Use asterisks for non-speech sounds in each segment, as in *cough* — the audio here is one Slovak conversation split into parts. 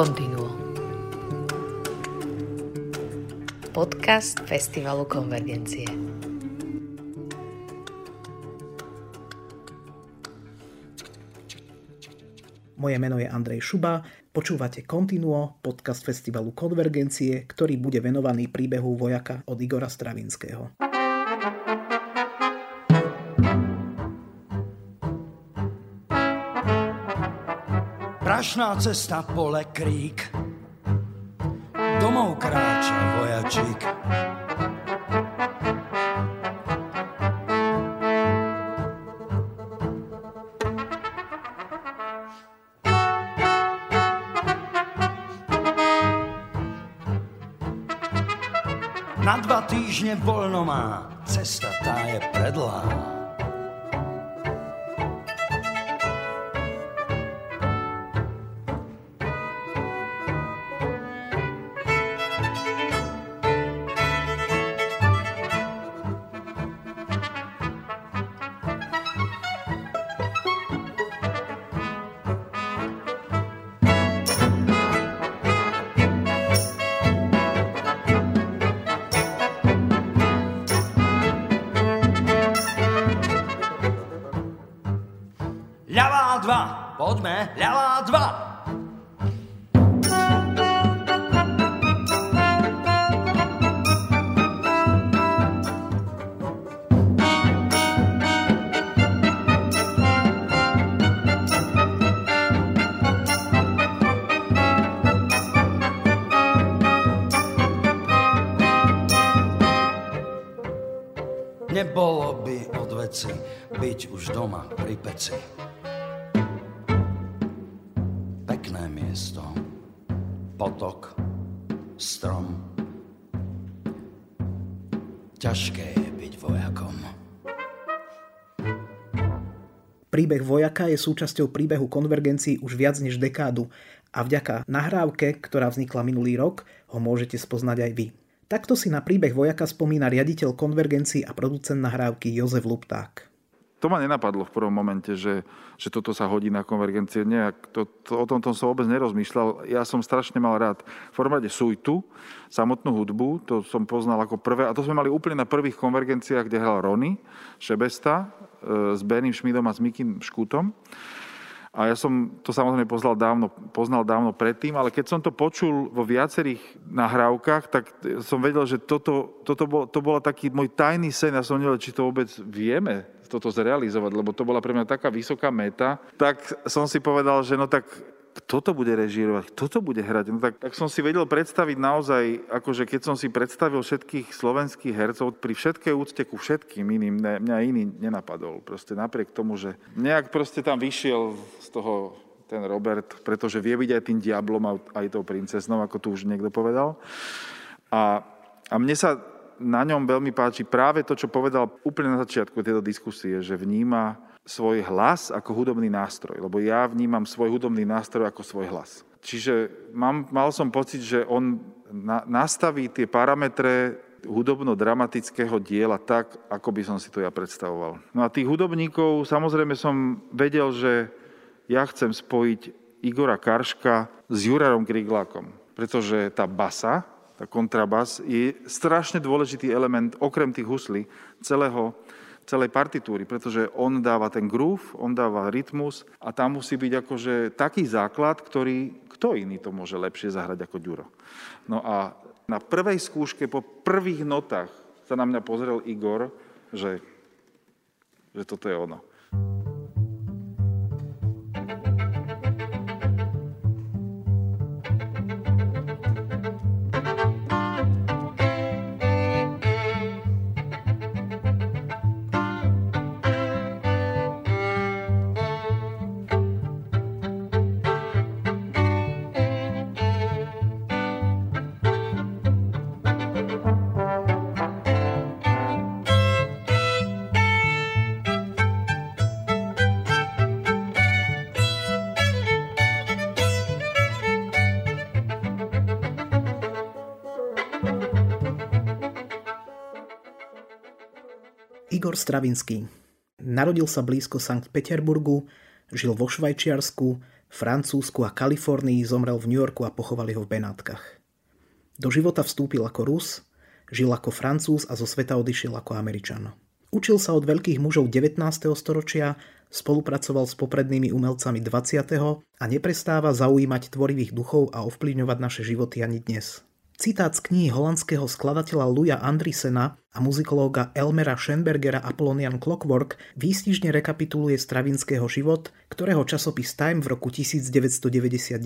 Continuo. Podcast Festivalu Konvergencie. Moje meno je Andrej Šuba, počúvate Continuo, podcast Festivalu Konvergencie, ktorý bude venovaný príbehu vojaka od Igora Stravinského. Prašná cesta pole krík, domov kráča vojačík. Na dva týždne voľno má, cesta tá je predlá. Poďme, ľavá dva. Nebolo by od veci byť už doma pri peci. Príbeh vojaka je súčasťou príbehu konvergencií už viac než dekádu a vďaka nahrávke, ktorá vznikla minulý rok, ho môžete spoznať aj vy. Takto si na príbeh vojaka spomína riaditeľ konvergencií a producent nahrávky Jozef Lupták to ma nenapadlo v prvom momente, že, že toto sa hodí na konvergencie. Nie, to, to, o tom som vôbec nerozmýšľal. Ja som strašne mal rád v formáte Sujtu, samotnú hudbu, to som poznal ako prvé. A to sme mali úplne na prvých konvergenciách, kde hral Rony Šebesta s Benim Šmidom a s Mikim Škútom. A ja som to samozrejme poznal dávno, poznal dávno predtým, ale keď som to počul vo viacerých nahrávkach, tak som vedel, že toto, toto bol, to bol taký môj tajný sen. Ja som nevedel, či to vôbec vieme toto zrealizovať, lebo to bola pre mňa taká vysoká meta, tak som si povedal, že no tak kto to bude režírovať, kto to bude hrať. No tak, tak som si vedel predstaviť naozaj, akože keď som si predstavil všetkých slovenských hercov, pri všetkej úcte ku všetkým iným, ne, mňa iný nenapadol. Proste napriek tomu, že nejak proste tam vyšiel z toho ten Robert, pretože vie byť aj tým diablom, aj tou princeznou, ako tu už niekto povedal. A, a mne sa na ňom veľmi páči práve to, čo povedal úplne na začiatku tejto diskusie, že vníma svoj hlas ako hudobný nástroj, lebo ja vnímam svoj hudobný nástroj ako svoj hlas. Čiže mám, mal som pocit, že on na, nastaví tie parametre hudobno-dramatického diela tak, ako by som si to ja predstavoval. No a tých hudobníkov, samozrejme som vedel, že ja chcem spojiť Igora Karška s Jurarom Kriglákom, pretože tá basa, tá kontrabas, je strašne dôležitý element, okrem tých huslí, celého, celej partitúry, pretože on dáva ten groove, on dáva rytmus a tam musí byť akože taký základ, ktorý, kto iný to môže lepšie zahrať ako Ďuro. No a na prvej skúške, po prvých notách sa na mňa pozrel Igor, že, že toto je ono. Igor Stravinský. Narodil sa blízko Sankt Peterburgu, žil vo Švajčiarsku, Francúzsku a Kalifornii zomrel v New Yorku a pochovali ho v Benátkach. Do života vstúpil ako Rus, žil ako Francúz a zo sveta odišiel ako Američan. Učil sa od veľkých mužov 19. storočia, spolupracoval s poprednými umelcami 20. a neprestáva zaujímať tvorivých duchov a ovplyvňovať naše životy ani dnes. Citát z knihy holandského skladateľa Luja Andrisena a muzikológa Elmera Schenbergera Apollonian Clockwork výstižne rekapituluje Stravinského život, ktorého časopis Time v roku 1999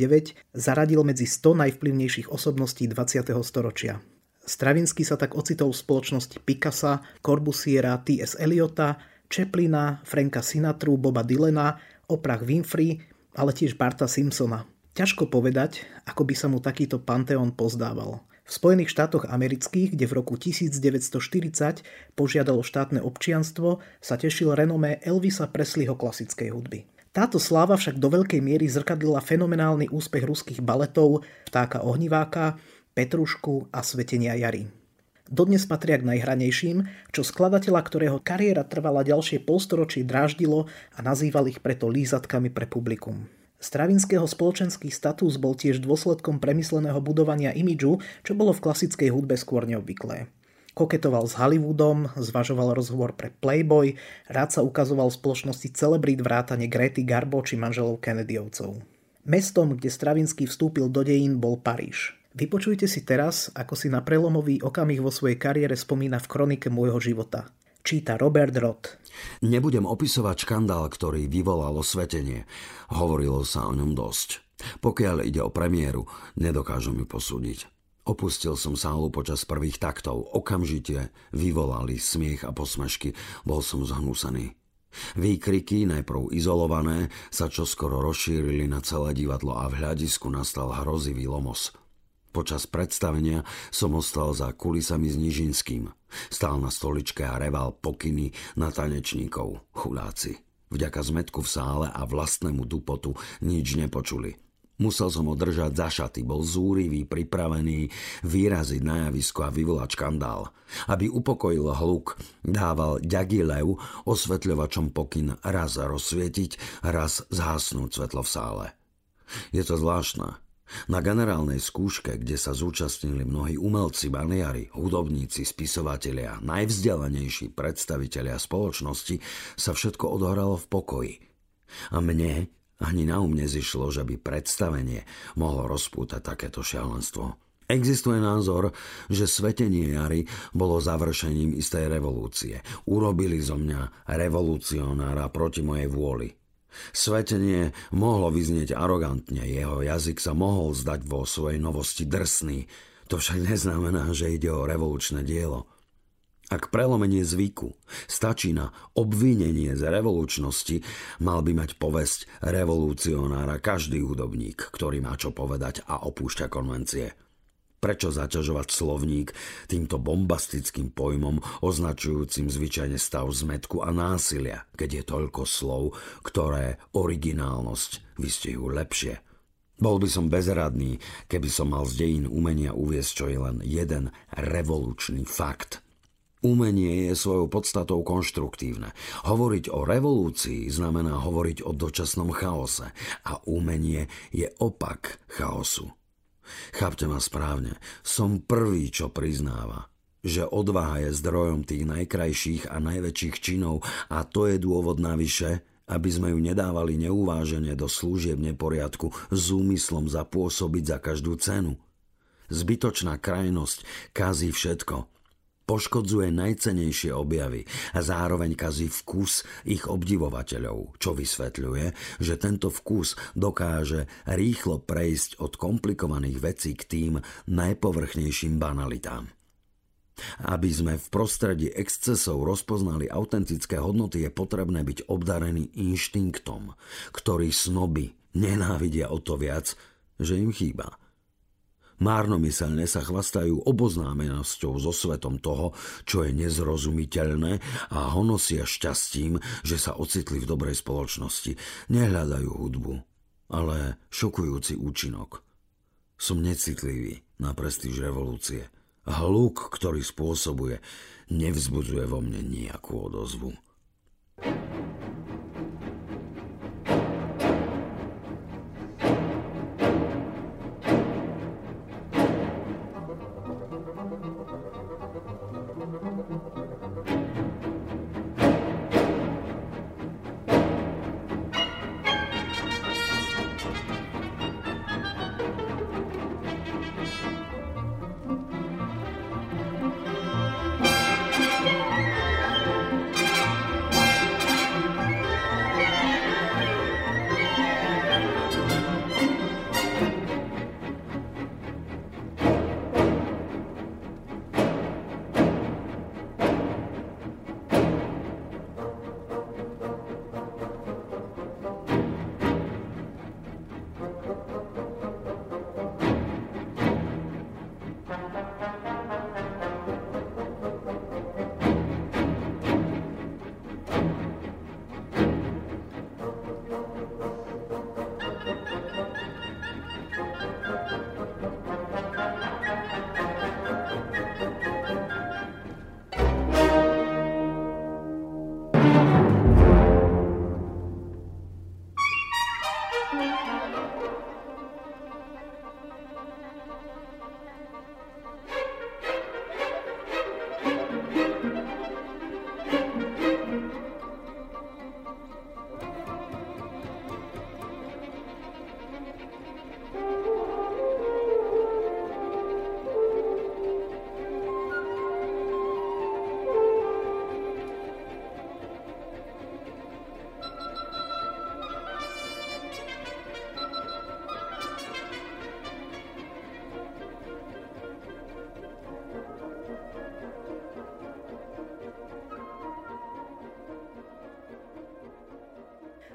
zaradil medzi 100 najvplyvnejších osobností 20. storočia. Stravinsky sa tak ocitol v spoločnosti Picassa, Corbusiera, T.S. Eliota, Chaplina, Franka Sinatru, Boba Dylena, Oprah Winfrey, ale tiež Barta Simpsona – Ťažko povedať, ako by sa mu takýto panteón pozdával. V Spojených štátoch amerických, kde v roku 1940 požiadalo štátne občianstvo, sa tešil renomé Elvisa Presleyho klasickej hudby. Táto sláva však do veľkej miery zrkadlila fenomenálny úspech ruských baletov Vtáka ohniváka, Petrušku a Svetenia jary. Dodnes patria k najhranejším, čo skladateľa, ktorého kariéra trvala ďalšie polstoročie dráždilo a nazýval ich preto lízatkami pre publikum. Stravinského spoločenský status bol tiež dôsledkom premysleného budovania imidžu, čo bolo v klasickej hudbe skôr neobvyklé. Koketoval s Hollywoodom, zvažoval rozhovor pre Playboy, rád sa ukazoval v spoločnosti celebrít vrátane Grety Garbo či manželov Kennedyovcov. Mestom, kde Stravinsky vstúpil do dejín, bol Paríž. Vypočujte si teraz, ako si na prelomový okamih vo svojej kariére spomína v kronike môjho života. Číta Robert Roth. Nebudem opisovať škandál, ktorý vyvolalo svetenie. Hovorilo sa o ňom dosť. Pokiaľ ide o premiéru, nedokážem ju posúdiť. Opustil som sálu počas prvých taktov. Okamžite vyvolali smiech a posmešky. Bol som zhnúsený. Výkriky, najprv izolované, sa čoskoro rozšírili na celé divadlo a v hľadisku nastal hrozivý lomos – Počas predstavenia som ostal za kulisami s Nižinským. Stál na stoličke a reval pokyny na tanečníkov, chudáci. Vďaka zmetku v sále a vlastnému dupotu nič nepočuli. Musel som ho držať za šaty, bol zúrivý, pripravený vyraziť na javisko a vyvolať škandál. Aby upokojil hluk, dával Ďagilev osvetľovačom pokyn raz rozsvietiť, raz zhasnúť svetlo v sále. Je to zvláštne, na generálnej skúške, kde sa zúčastnili mnohí umelci, baniari, hudobníci, spisovatelia, najvzdelanejší predstavitelia spoločnosti, sa všetko odohralo v pokoji. A mne ani na um nezišlo, že by predstavenie mohlo rozpútať takéto šialenstvo. Existuje názor, že svetenie jary bolo završením istej revolúcie. Urobili zo mňa revolucionára proti mojej vôli. Svetenie mohlo vyznieť arogantne, jeho jazyk sa mohol zdať vo svojej novosti drsný. To však neznamená, že ide o revolučné dielo. Ak prelomenie zvyku stačí na obvinenie z revolučnosti, mal by mať povesť revolucionára každý hudobník, ktorý má čo povedať a opúšťa konvencie. Prečo zaťažovať slovník týmto bombastickým pojmom, označujúcim zvyčajne stav zmetku a násilia, keď je toľko slov, ktoré originálnosť vystihujú lepšie? Bol by som bezradný, keby som mal z dejín umenia uviesť čo je len jeden revolučný fakt. Umenie je svojou podstatou konštruktívne. Hovoriť o revolúcii znamená hovoriť o dočasnom chaose a umenie je opak chaosu. Chápte ma správne, som prvý, čo priznáva, že odvaha je zdrojom tých najkrajších a najväčších činov a to je dôvod navyše, aby sme ju nedávali neuvážene do služieb neporiadku s úmyslom zapôsobiť za každú cenu. Zbytočná krajnosť kazí všetko – poškodzuje najcenejšie objavy a zároveň kazí vkus ich obdivovateľov, čo vysvetľuje, že tento vkus dokáže rýchlo prejsť od komplikovaných vecí k tým najpovrchnejším banalitám. Aby sme v prostredí excesov rozpoznali autentické hodnoty, je potrebné byť obdarený inštinktom, ktorý snoby nenávidia o to viac, že im chýba – Márnomyselne sa chvastajú oboznámenosťou so svetom toho, čo je nezrozumiteľné a honosia šťastím, že sa ocitli v dobrej spoločnosti. Nehľadajú hudbu, ale šokujúci účinok. Som necitlivý na prestíž revolúcie. Hluk, ktorý spôsobuje, nevzbudzuje vo mne nejakú odozvu.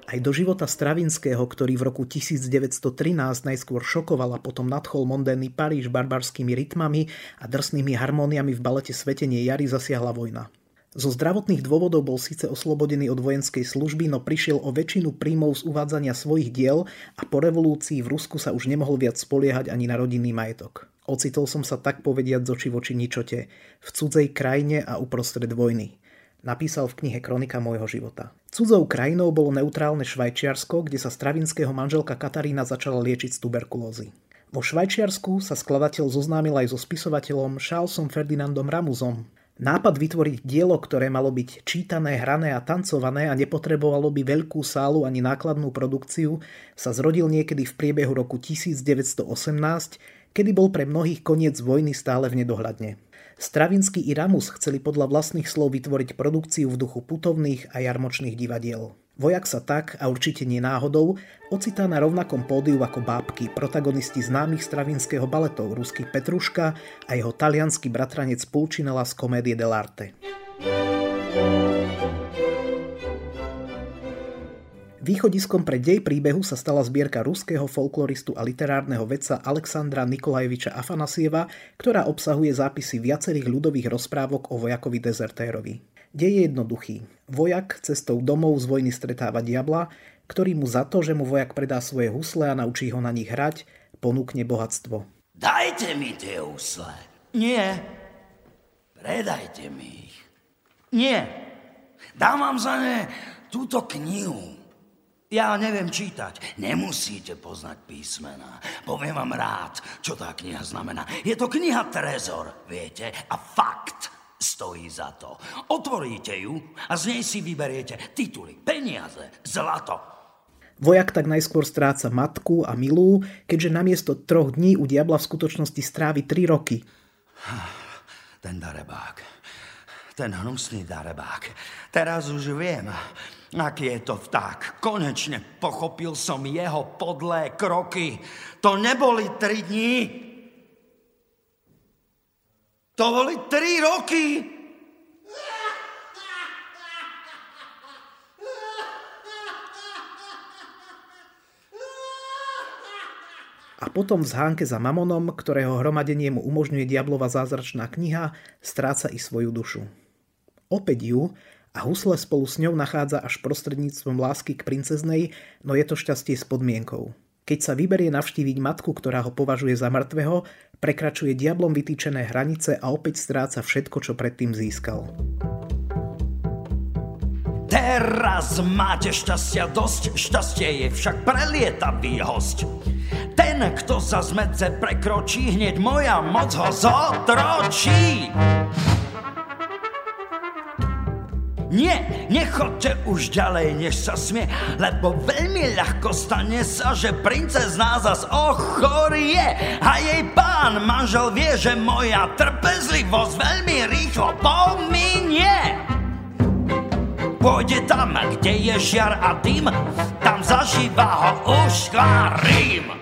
Aj do života Stravinského, ktorý v roku 1913 najskôr šokoval a potom nadchol mondénny Paríž barbarskými rytmami a drsnými harmóniami v balete Svetenie jary zasiahla vojna. Zo zdravotných dôvodov bol síce oslobodený od vojenskej služby, no prišiel o väčšinu príjmov z uvádzania svojich diel a po revolúcii v Rusku sa už nemohol viac spoliehať ani na rodinný majetok. Ocitol som sa tak povediať z oči voči ničote, v cudzej krajine a uprostred vojny. Napísal v knihe Kronika môjho života. Cudzou krajinou bolo neutrálne Švajčiarsko, kde sa stravinského manželka Katarína začala liečiť z tuberkulózy. Vo Švajčiarsku sa skladateľ zoznámil aj so spisovateľom Charlesom Ferdinandom Ramuzom, Nápad vytvoriť dielo, ktoré malo byť čítané, hrané a tancované a nepotrebovalo by veľkú sálu ani nákladnú produkciu, sa zrodil niekedy v priebehu roku 1918, kedy bol pre mnohých koniec vojny stále v nedohľadne. Stravinsky i Ramus chceli podľa vlastných slov vytvoriť produkciu v duchu putovných a jarmočných divadiel. Vojak sa tak, a určite nie náhodou, ocitá na rovnakom pódiu ako bábky, protagonisti známych stravinského baletov, ruský Petruška a jeho talianský bratranec Pulcinella z komédie dell'arte. Východiskom pre dej príbehu sa stala zbierka ruského folkloristu a literárneho vedca Alexandra Nikolajeviča Afanasieva, ktorá obsahuje zápisy viacerých ľudových rozprávok o vojakovi dezertérovi. Dej je jednoduchý. Vojak cestou domov z vojny stretáva diabla, ktorý mu za to, že mu vojak predá svoje husle a naučí ho na nich hrať, ponúkne bohatstvo. Dajte mi tie husle. Nie. Predajte mi ich. Nie. Dám vám za ne túto knihu. Ja neviem čítať. Nemusíte poznať písmena. Poviem vám rád, čo tá kniha znamená. Je to kniha Trezor, viete? A fakt stojí za to. Otvoríte ju a z nej si vyberiete tituly, peniaze, zlato. Vojak tak najskôr stráca matku a milú, keďže namiesto troch dní u diabla v skutočnosti strávi tri roky. *sighs* Ten darebák, ten hnusný darebák. Teraz už viem, aký je to vták. Konečne pochopil som jeho podlé kroky. To neboli tri dní, to boli tri roky. A potom v zhánke za mamonom, ktorého hromadenie mu umožňuje diablova zázračná kniha, stráca i svoju dušu. Opäť ju a husle spolu s ňou nachádza až prostredníctvom lásky k princeznej, no je to šťastie s podmienkou. Keď sa vyberie navštíviť matku, ktorá ho považuje za mŕtvého, prekračuje diablom vytýčené hranice a opäť stráca všetko, čo predtým získal. Teraz máte šťastia dosť, šťastie je však prelietavý host. Ten, kto za zmedze prekročí, hneď moja moc ho zotročí. Nie, nechoďte už ďalej, než sa smie, lebo veľmi ľahko stane sa, že princezná zas ochorie a jej pán manžel vie, že moja trpezlivosť veľmi rýchlo pominie. Pôjde tam, kde je žiar a dým, tam zažíva ho už Rím.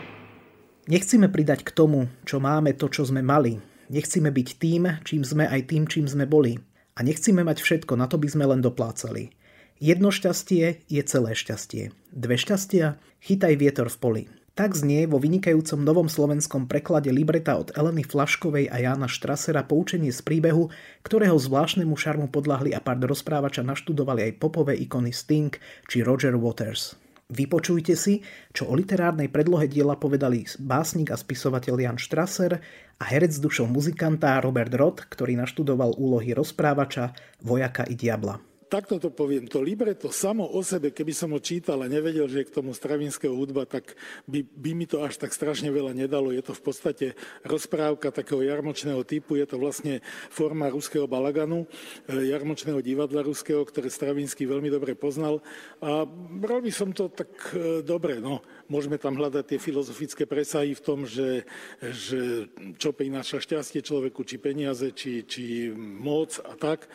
Nechcíme pridať k tomu, čo máme, to, čo sme mali. Nechcíme byť tým, čím sme aj tým, čím sme boli. A nechcíme mať všetko, na to by sme len doplácali. Jedno šťastie je celé šťastie. Dve šťastia? Chytaj vietor v poli. Tak znie vo vynikajúcom novom slovenskom preklade libreta od Eleny Flaškovej a Jána Štrasera poučenie z príbehu, ktorého zvláštnemu šarmu podľahli a pár rozprávača naštudovali aj popové ikony Sting či Roger Waters. Vypočujte si, čo o literárnej predlohe diela povedali básnik a spisovateľ Jan Strasser a herec dušou muzikanta Robert Roth, ktorý naštudoval úlohy rozprávača, vojaka i diabla takto to poviem, to libreto samo o sebe, keby som ho čítal a nevedel, že je k tomu stravinského hudba, tak by, by mi to až tak strašne veľa nedalo. Je to v podstate rozprávka takého jarmočného typu, je to vlastne forma ruského balaganu, e, jarmočného divadla ruského, ktoré Stravinsky veľmi dobre poznal. A bral by som to tak e, dobre, no. Môžeme tam hľadať tie filozofické presahy v tom, že, že čo prináša šťastie človeku, či peniaze, či, či moc a tak.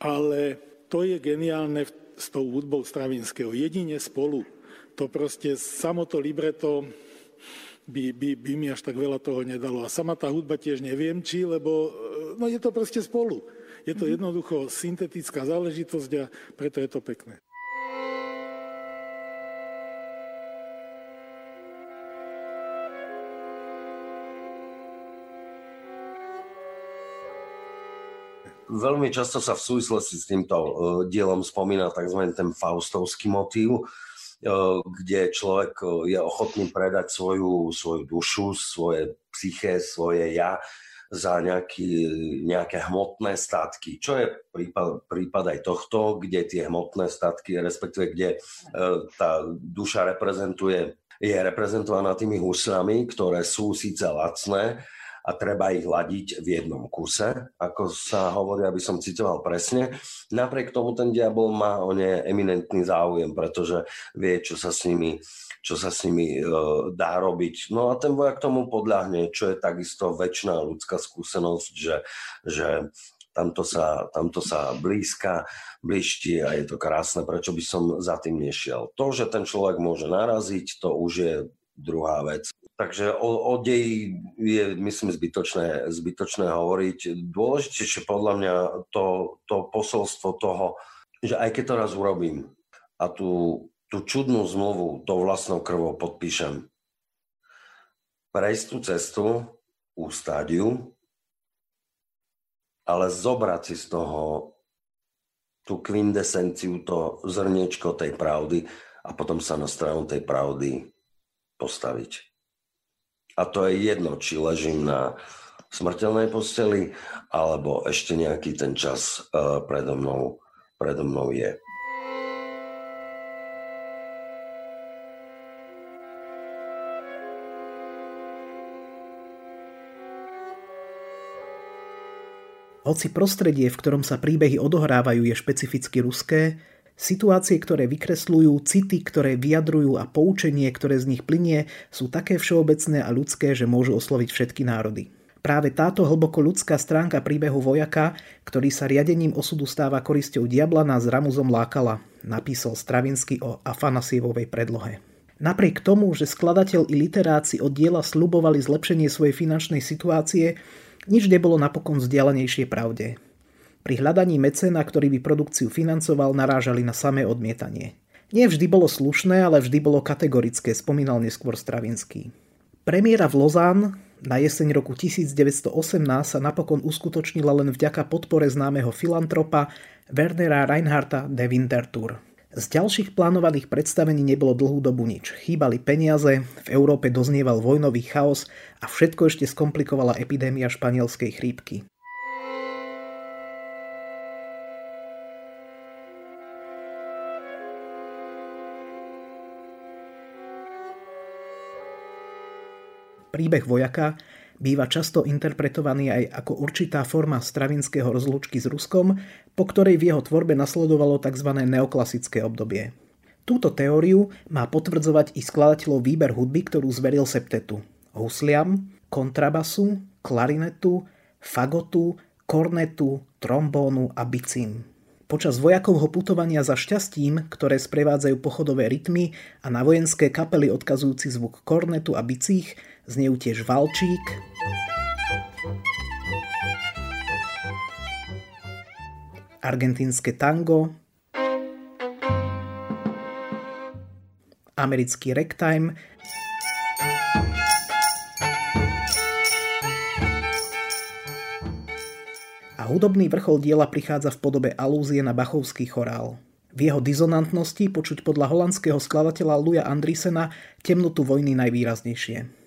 Ale to je geniálne s tou hudbou Stravinského. Jedine spolu. To proste, samo to libreto by, by, by mi až tak veľa toho nedalo. A sama tá hudba tiež neviem, či, lebo no je to proste spolu. Je to mhm. jednoducho syntetická záležitosť a preto je to pekné. Veľmi často sa v súvislosti s týmto uh, dielom spomína tzv. ten faustovský motív, uh, kde človek uh, je ochotný predať svoju, svoju dušu, svoje psyché, svoje ja za nejaký, nejaké hmotné statky, čo je prípad, prípad aj tohto, kde tie hmotné statky, respektíve kde e, tá duša reprezentuje, je reprezentovaná tými huslami, ktoré sú síce lacné, a treba ich ladiť v jednom kuse, ako sa hovorí, aby som citoval presne. Napriek tomu ten diabol má o ne eminentný záujem, pretože vie, čo sa s nimi čo sa s nimi e, dá robiť. No a ten vojak tomu podľahne, čo je takisto väčšiná ľudská skúsenosť, že, že tamto sa, tamto sa blízka, blížti a je to krásne, prečo by som za tým nešiel. To, že ten človek môže naraziť, to už je druhá vec. Takže o, o deji je, myslím, zbytočné, zbytočné hovoriť. Dôležitejšie podľa mňa to, to posolstvo toho, že aj keď to raz urobím a tú tú čudnú zmluvu tou vlastnou krvou podpíšem. Prejsť tú cestu, ustáť ju, ale zobrať si z toho tú kvindesenciu, to zrniečko tej pravdy a potom sa na stranu tej pravdy postaviť. A to je jedno, či ležím na smrteľnej posteli, alebo ešte nejaký ten čas uh, predo mnou, predo mnou je. Hoci prostredie, v ktorom sa príbehy odohrávajú, je špecificky ruské, situácie, ktoré vykresľujú, city, ktoré vyjadrujú a poučenie, ktoré z nich plinie, sú také všeobecné a ľudské, že môžu osloviť všetky národy. Práve táto hlboko ľudská stránka príbehu vojaka, ktorý sa riadením osudu stáva korisťou diabla, nás ramuzom lákala, napísal Stravinsky o Afanasievovej predlohe. Napriek tomu, že skladateľ i literáci od diela slubovali zlepšenie svojej finančnej situácie, nič nebolo napokon vzdialenejšie pravde. Pri hľadaní mecena, ktorý by produkciu financoval, narážali na samé odmietanie. Nie vždy bolo slušné, ale vždy bolo kategorické, spomínal neskôr Stravinský. Premiéra v Lozán na jeseň roku 1918 sa napokon uskutočnila len vďaka podpore známeho filantropa Wernera Reinharta de Winterthur. Z ďalších plánovaných predstavení nebolo dlhú dobu nič. Chýbali peniaze, v Európe doznieval vojnový chaos a všetko ešte skomplikovala epidémia španielskej chrípky. Príbeh vojaka býva často interpretovaný aj ako určitá forma stravinského rozlúčky s Ruskom, po ktorej v jeho tvorbe nasledovalo tzv. neoklasické obdobie. Túto teóriu má potvrdzovať i skladateľov výber hudby, ktorú zveril septetu. Husliam, kontrabasu, klarinetu, fagotu, kornetu, trombónu a bicím. Počas vojakovho putovania za šťastím, ktoré sprevádzajú pochodové rytmy a na vojenské kapely odkazujúci zvuk kornetu a bicích, znejú tiež valčík, argentínske tango, americký ragtime, hudobný vrchol diela prichádza v podobe alúzie na bachovský chorál. V jeho dizonantnosti počuť podľa holandského skladateľa Luja Andrisena temnotu vojny najvýraznejšie.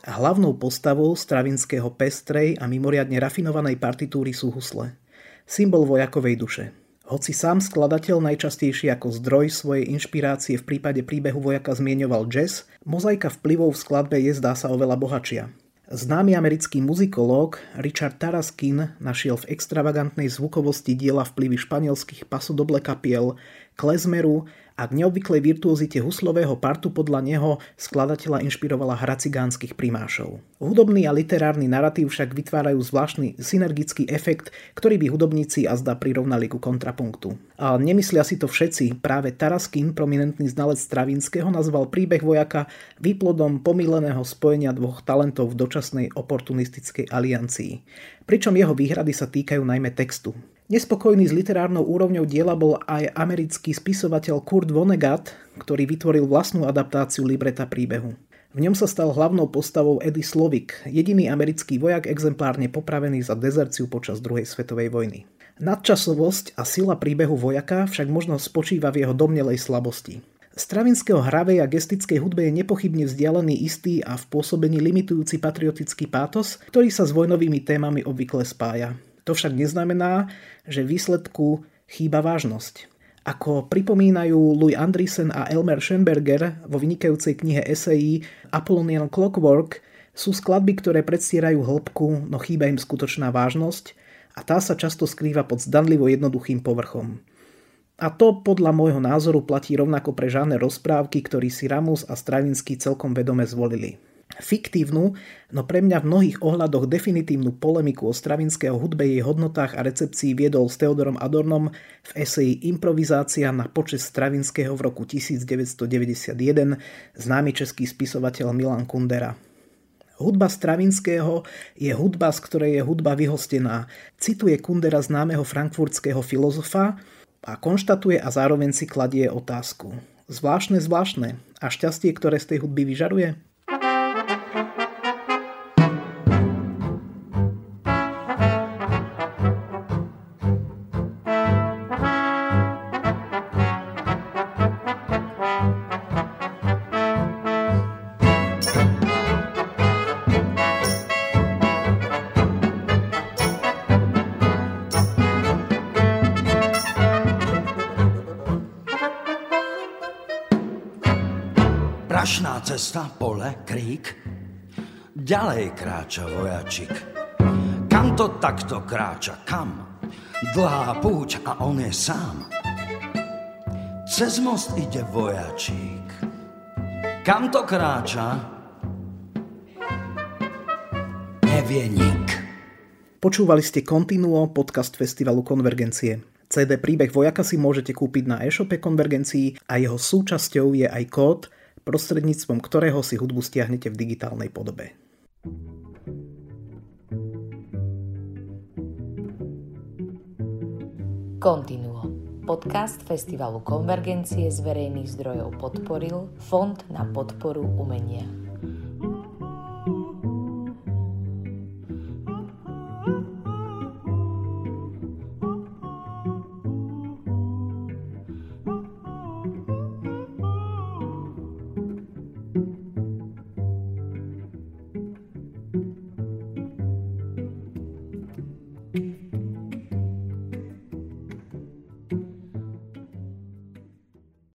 Hlavnou postavou stravinského pestrej a mimoriadne rafinovanej partitúry sú husle. Symbol vojakovej duše. Hoci sám skladateľ najčastejšie ako zdroj svojej inšpirácie v prípade príbehu vojaka zmieňoval jazz, mozaika vplyvov v skladbe je zdá sa oveľa bohačia. Známy americký muzikológ Richard Taraskin našiel v extravagantnej zvukovosti diela vplyvy španielských pasodoble kapiel, klezmeru a k neobvyklej virtuozite huslového partu podľa neho skladateľa inšpirovala hra cigánskych primášov. Hudobný a literárny narratív však vytvárajú zvláštny synergický efekt, ktorý by hudobníci azda prirovnali ku kontrapunktu. A nemyslia si to všetci, práve Taraskin, prominentný znalec Stravinského, nazval príbeh vojaka výplodom pomíleného spojenia dvoch talentov v dočasnej oportunistickej aliancii. Pričom jeho výhrady sa týkajú najmä textu. Nespokojný s literárnou úrovňou diela bol aj americký spisovateľ Kurt Vonnegut, ktorý vytvoril vlastnú adaptáciu libreta príbehu. V ňom sa stal hlavnou postavou Eddie Slovik, jediný americký vojak exemplárne popravený za dezerciu počas druhej svetovej vojny. Nadčasovosť a sila príbehu vojaka však možno spočíva v jeho domnelej slabosti. Stravinského hravej a gestickej hudbe je nepochybne vzdialený istý a v pôsobení limitujúci patriotický pátos, ktorý sa s vojnovými témami obvykle spája. To však neznamená, že výsledku chýba vážnosť. Ako pripomínajú Louis Andriessen a Elmer Schoenberger vo vynikajúcej knihe esejí Apollonian Clockwork, sú skladby, ktoré predstierajú hĺbku, no chýba im skutočná vážnosť a tá sa často skrýva pod zdanlivo jednoduchým povrchom. A to podľa môjho názoru platí rovnako pre žádne rozprávky, ktorý si Ramus a Stravinsky celkom vedome zvolili fiktívnu, no pre mňa v mnohých ohľadoch definitívnu polemiku o stravinského hudbe, jej hodnotách a recepcii viedol s Teodorom Adornom v eseji Improvizácia na počet Stravinského v roku 1991 známy český spisovateľ Milan Kundera. Hudba Stravinského je hudba, z ktorej je hudba vyhostená. Cituje Kundera známeho frankfurtského filozofa a konštatuje a zároveň si kladie otázku. Zvláštne, zvláštne. A šťastie, ktoré z tej hudby vyžaruje? Cesta, pole, krík. Ďalej kráča vojačik. Kam to takto kráča? Kam? Dlhá púť a on je sám. Cez most ide vojačík. Kam to kráča? Nevie nik. Počúvali ste Continuo, podcast festivalu Konvergencie. CD Príbeh vojaka si môžete kúpiť na e-shope Konvergencii a jeho súčasťou je aj kód prostredníctvom ktorého si hudbu stiahnete v digitálnej podobe. Continuo. Podcast Festivalu Konvergencie z verejných zdrojov podporil Fond na podporu umenia.